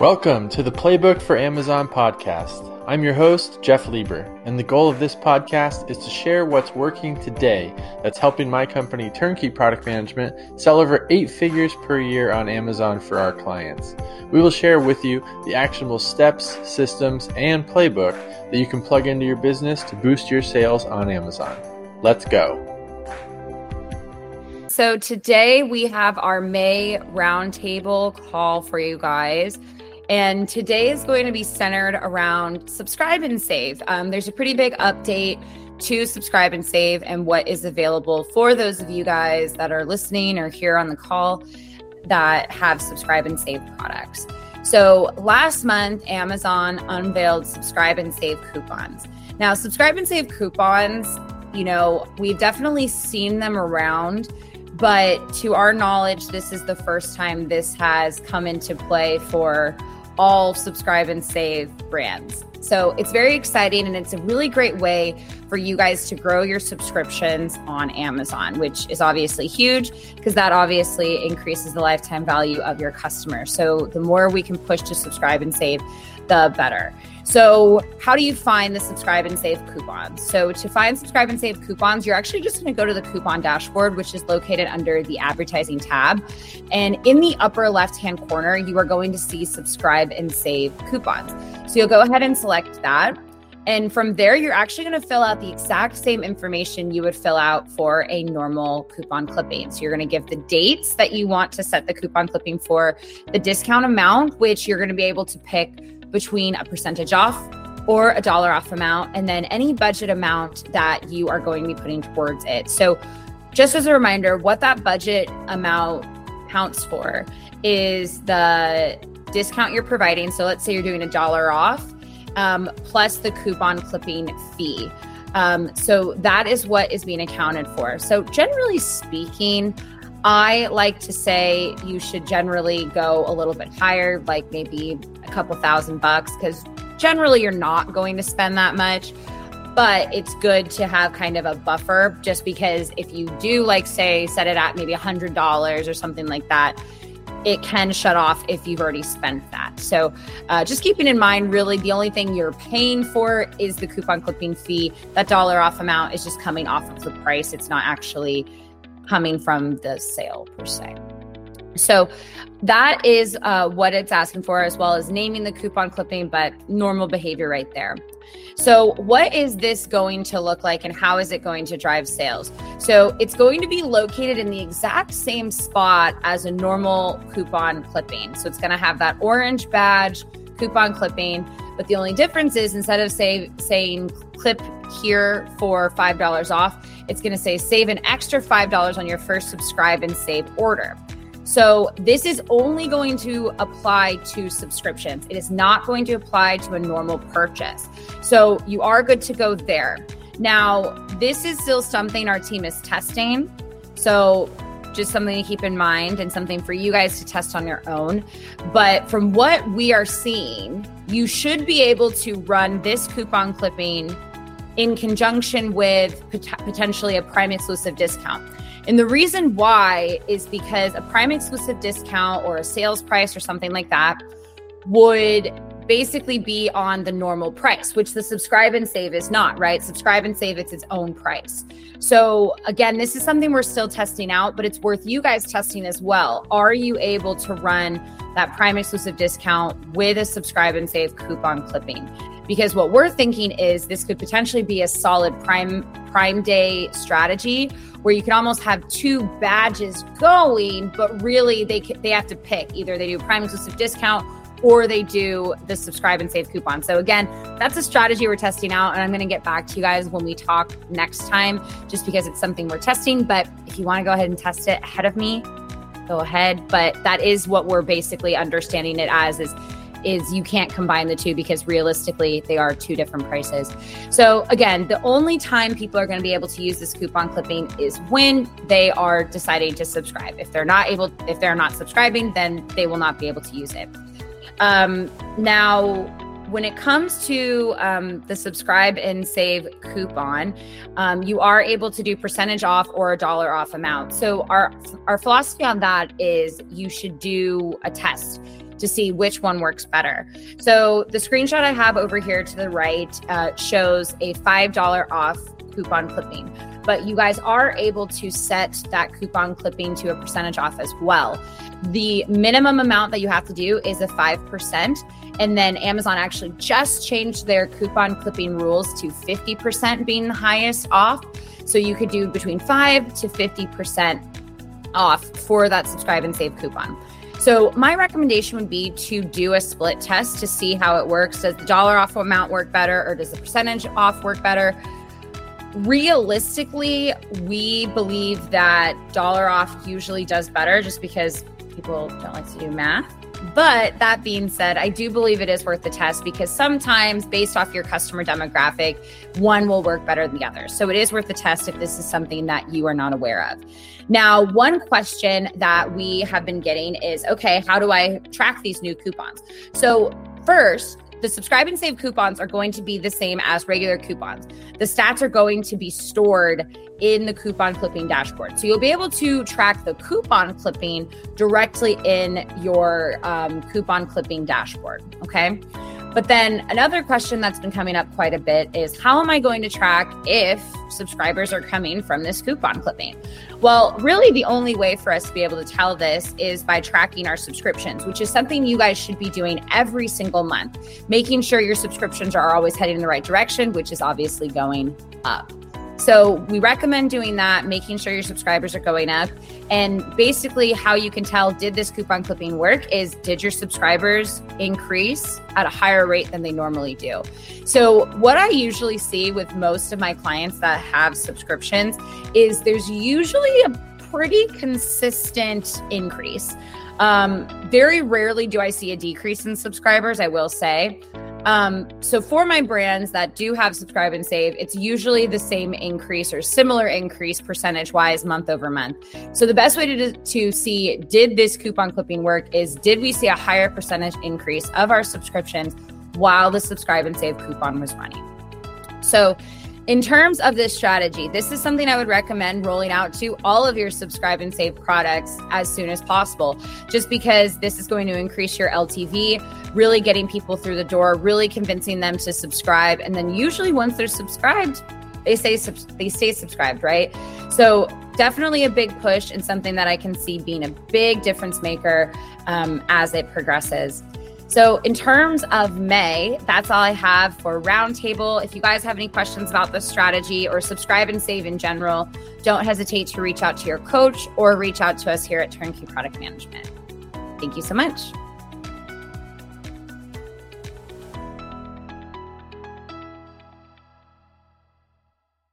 Welcome to the Playbook for Amazon podcast. I'm your host, Jeff Lieber, and the goal of this podcast is to share what's working today that's helping my company, Turnkey Product Management, sell over eight figures per year on Amazon for our clients. We will share with you the actionable steps, systems, and playbook that you can plug into your business to boost your sales on Amazon. Let's go. So, today we have our May roundtable call for you guys. And today is going to be centered around subscribe and save. Um, there's a pretty big update to subscribe and save and what is available for those of you guys that are listening or here on the call that have subscribe and save products. So last month, Amazon unveiled subscribe and save coupons. Now, subscribe and save coupons, you know, we've definitely seen them around, but to our knowledge, this is the first time this has come into play for all subscribe and save brands. So it's very exciting and it's a really great way for you guys to grow your subscriptions on Amazon, which is obviously huge because that obviously increases the lifetime value of your customer. So the more we can push to subscribe and save, the better. So, how do you find the subscribe and save coupons? So, to find subscribe and save coupons, you're actually just going to go to the coupon dashboard, which is located under the advertising tab. And in the upper left hand corner, you are going to see subscribe and save coupons. So, you'll go ahead and select that. And from there, you're actually going to fill out the exact same information you would fill out for a normal coupon clipping. So you're going to give the dates that you want to set the coupon clipping for, the discount amount, which you're going to be able to pick between a percentage off or a dollar off amount, and then any budget amount that you are going to be putting towards it. So, just as a reminder, what that budget amount counts for is the discount you're providing. So, let's say you're doing a dollar off um, plus the coupon clipping fee. Um, so, that is what is being accounted for. So, generally speaking, I like to say you should generally go a little bit higher, like maybe a couple thousand bucks, because generally you're not going to spend that much. But it's good to have kind of a buffer just because if you do, like, say, set it at maybe a $100 or something like that, it can shut off if you've already spent that. So, uh, just keeping in mind, really, the only thing you're paying for is the coupon clipping fee. That dollar off amount is just coming off of the price. It's not actually coming from the sale per se. So that is uh, what it's asking for, as well as naming the coupon clipping, but normal behavior right there. So, what is this going to look like and how is it going to drive sales? So, it's going to be located in the exact same spot as a normal coupon clipping. So, it's going to have that orange badge, coupon clipping, but the only difference is instead of say saying clip here for $5 off, it's going to say save an extra $5 on your first subscribe and save order. So this is only going to apply to subscriptions. It is not going to apply to a normal purchase. So you are good to go there. Now, this is still something our team is testing. So just something to keep in mind and something for you guys to test on your own. But from what we are seeing, you should be able to run this coupon clipping in conjunction with pot- potentially a prime exclusive discount. And the reason why is because a prime exclusive discount or a sales price or something like that would basically be on the normal price, which the subscribe and save is not, right? Subscribe and save, it's its own price. So, again, this is something we're still testing out, but it's worth you guys testing as well. Are you able to run that prime exclusive discount with a subscribe and save coupon clipping? because what we're thinking is this could potentially be a solid prime prime day strategy where you can almost have two badges going but really they they have to pick either they do prime exclusive discount or they do the subscribe and save coupon. So again, that's a strategy we're testing out and I'm going to get back to you guys when we talk next time just because it's something we're testing, but if you want to go ahead and test it ahead of me, go ahead, but that is what we're basically understanding it as is is you can't combine the two because realistically they are two different prices. So again, the only time people are going to be able to use this coupon clipping is when they are deciding to subscribe. If they're not able if they're not subscribing, then they will not be able to use it. Um, now when it comes to um, the subscribe and save coupon, um, you are able to do percentage off or a dollar off amount. So our our philosophy on that is you should do a test. To see which one works better. So the screenshot I have over here to the right uh, shows a $5 off coupon clipping. But you guys are able to set that coupon clipping to a percentage off as well. The minimum amount that you have to do is a 5%. And then Amazon actually just changed their coupon clipping rules to 50% being the highest off. So you could do between 5 to 50% off for that subscribe and save coupon. So my recommendation would be to do a split test to see how it works. Does the dollar off amount work better or does the percentage off work better? Realistically, we believe that dollar off usually does better just because people don't like to do math. But that being said, I do believe it is worth the test because sometimes, based off your customer demographic, one will work better than the other. So it is worth the test if this is something that you are not aware of. Now, one question that we have been getting is okay, how do I track these new coupons? So, first, the subscribe and save coupons are going to be the same as regular coupons. The stats are going to be stored in the coupon clipping dashboard. So you'll be able to track the coupon clipping directly in your um, coupon clipping dashboard. Okay. But then another question that's been coming up quite a bit is how am I going to track if subscribers are coming from this coupon clipping? Well, really, the only way for us to be able to tell this is by tracking our subscriptions, which is something you guys should be doing every single month, making sure your subscriptions are always heading in the right direction, which is obviously going up. So we recommend doing that, making sure your subscribers are going up. And basically, how you can tell did this coupon clipping work is did your subscribers increase at a higher rate than they normally do? So, what I usually see with most of my clients that have subscriptions is there's usually a pretty consistent increase. Um, very rarely do I see a decrease in subscribers, I will say. Um, so for my brands that do have subscribe and save, it's usually the same increase or similar increase percentage wise month over month. So the best way to, to see did this coupon clipping work is did we see a higher percentage increase of our subscriptions while the subscribe and save coupon was running? So in terms of this strategy, this is something I would recommend rolling out to all of your subscribe and save products as soon as possible, just because this is going to increase your LTV, really getting people through the door, really convincing them to subscribe. And then usually once they're subscribed, they say they stay subscribed, right? So definitely a big push and something that I can see being a big difference maker um, as it progresses. So, in terms of May, that's all I have for Roundtable. If you guys have any questions about the strategy or subscribe and save in general, don't hesitate to reach out to your coach or reach out to us here at Turnkey Product Management. Thank you so much.